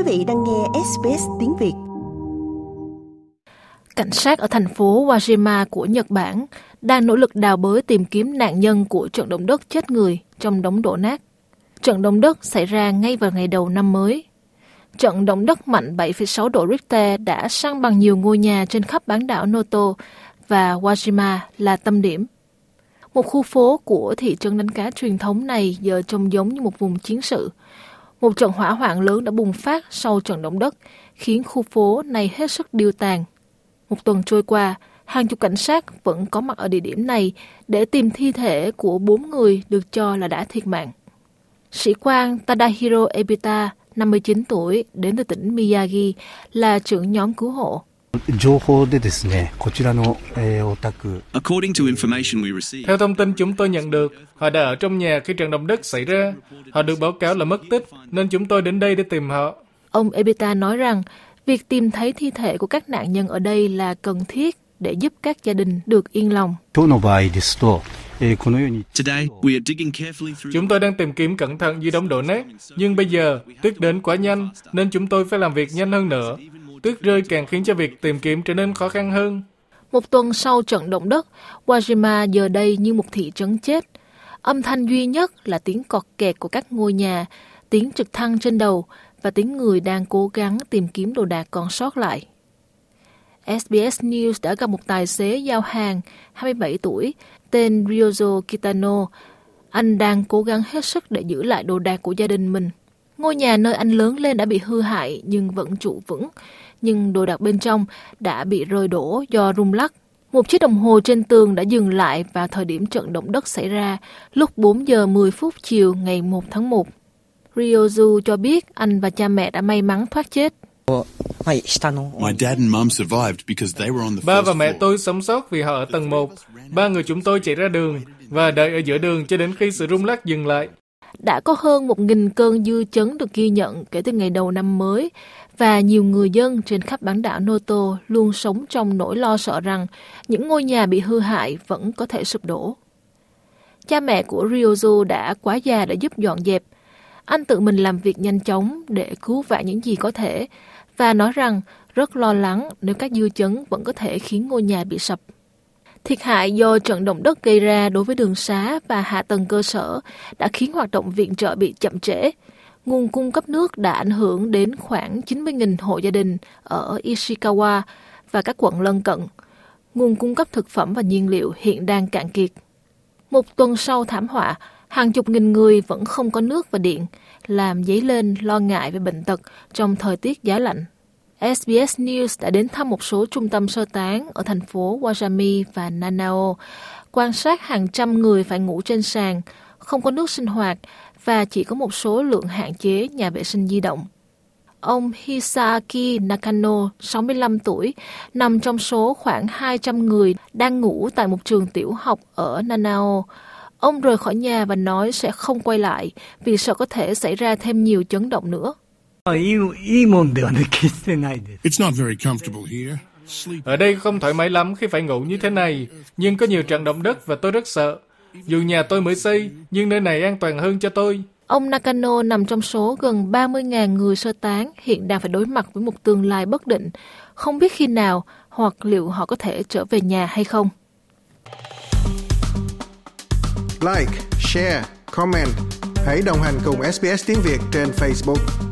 Quý vị đang nghe SBS tiếng Việt. Cảnh sát ở thành phố Wajima của Nhật Bản đang nỗ lực đào bới tìm kiếm nạn nhân của trận động đất chết người trong đống đổ nát. Trận động đất xảy ra ngay vào ngày đầu năm mới. Trận động đất mạnh 7,6 độ Richter đã sang bằng nhiều ngôi nhà trên khắp bán đảo Noto và Wajima là tâm điểm. Một khu phố của thị trấn đánh cá truyền thống này giờ trông giống như một vùng chiến sự. Một trận hỏa hoạn lớn đã bùng phát sau trận động đất, khiến khu phố này hết sức điêu tàn. Một tuần trôi qua, hàng chục cảnh sát vẫn có mặt ở địa điểm này để tìm thi thể của bốn người được cho là đã thiệt mạng. Sĩ quan Tadahiro Ebita, 59 tuổi, đến từ tỉnh Miyagi, là trưởng nhóm cứu hộ. Theo thông tin chúng tôi nhận được, họ đã ở trong nhà khi trận động đất xảy ra. Họ được báo cáo là mất tích, nên chúng tôi đến đây để tìm họ. Ông Ebita nói rằng, việc tìm thấy thi thể của các nạn nhân ở đây là cần thiết để giúp các gia đình được yên lòng. Chúng tôi đang tìm kiếm cẩn thận dưới đống đổ nát, nhưng bây giờ tuyết đến quá nhanh nên chúng tôi phải làm việc nhanh hơn nữa. Tuyết rơi càng khiến cho việc tìm kiếm trở nên khó khăn hơn. Một tuần sau trận động đất, Wajima giờ đây như một thị trấn chết. Âm thanh duy nhất là tiếng cọt kẹt của các ngôi nhà, tiếng trực thăng trên đầu và tiếng người đang cố gắng tìm kiếm đồ đạc còn sót lại. SBS News đã gặp một tài xế giao hàng 27 tuổi tên Ryozo Kitano. Anh đang cố gắng hết sức để giữ lại đồ đạc của gia đình mình. Ngôi nhà nơi anh lớn lên đã bị hư hại nhưng vẫn trụ vững, nhưng đồ đạc bên trong đã bị rơi đổ do rung lắc. Một chiếc đồng hồ trên tường đã dừng lại vào thời điểm trận động đất xảy ra lúc 4 giờ 10 phút chiều ngày 1 tháng 1. Ryozu cho biết anh và cha mẹ đã may mắn thoát chết. Ba và mẹ tôi sống sót vì họ ở tầng 1. Ba người chúng tôi chạy ra đường và đợi ở giữa đường cho đến khi sự rung lắc dừng lại. Đã có hơn 1.000 cơn dư chấn được ghi nhận kể từ ngày đầu năm mới, và nhiều người dân trên khắp bán đảo Noto luôn sống trong nỗi lo sợ rằng những ngôi nhà bị hư hại vẫn có thể sụp đổ. Cha mẹ của Ryozo đã quá già để giúp dọn dẹp. Anh tự mình làm việc nhanh chóng để cứu vãn những gì có thể và nói rằng rất lo lắng nếu các dư chấn vẫn có thể khiến ngôi nhà bị sập. Thiệt hại do trận động đất gây ra đối với đường xá và hạ tầng cơ sở đã khiến hoạt động viện trợ bị chậm trễ. Nguồn cung cấp nước đã ảnh hưởng đến khoảng 90.000 hộ gia đình ở Ishikawa và các quận lân cận. Nguồn cung cấp thực phẩm và nhiên liệu hiện đang cạn kiệt. Một tuần sau thảm họa, hàng chục nghìn người vẫn không có nước và điện, làm dấy lên lo ngại về bệnh tật trong thời tiết giá lạnh. SBS News đã đến thăm một số trung tâm sơ tán ở thành phố Wajami và Nanao, quan sát hàng trăm người phải ngủ trên sàn, không có nước sinh hoạt và chỉ có một số lượng hạn chế nhà vệ sinh di động. Ông Hisaaki Nakano, 65 tuổi, nằm trong số khoảng 200 người đang ngủ tại một trường tiểu học ở Nanao. Ông rời khỏi nhà và nói sẽ không quay lại vì sợ có thể xảy ra thêm nhiều chấn động nữa. It's not very comfortable here. Ở đây không thoải mái lắm khi phải ngủ như thế này, nhưng có nhiều trận động đất và tôi rất sợ. Dù nhà tôi mới xây, nhưng nơi này an toàn hơn cho tôi. Ông Nakano nằm trong số gần 30.000 người sơ tán hiện đang phải đối mặt với một tương lai bất định, không biết khi nào hoặc liệu họ có thể trở về nhà hay không. Like, share, comment. Hãy đồng hành cùng SBS tiếng Việt trên Facebook.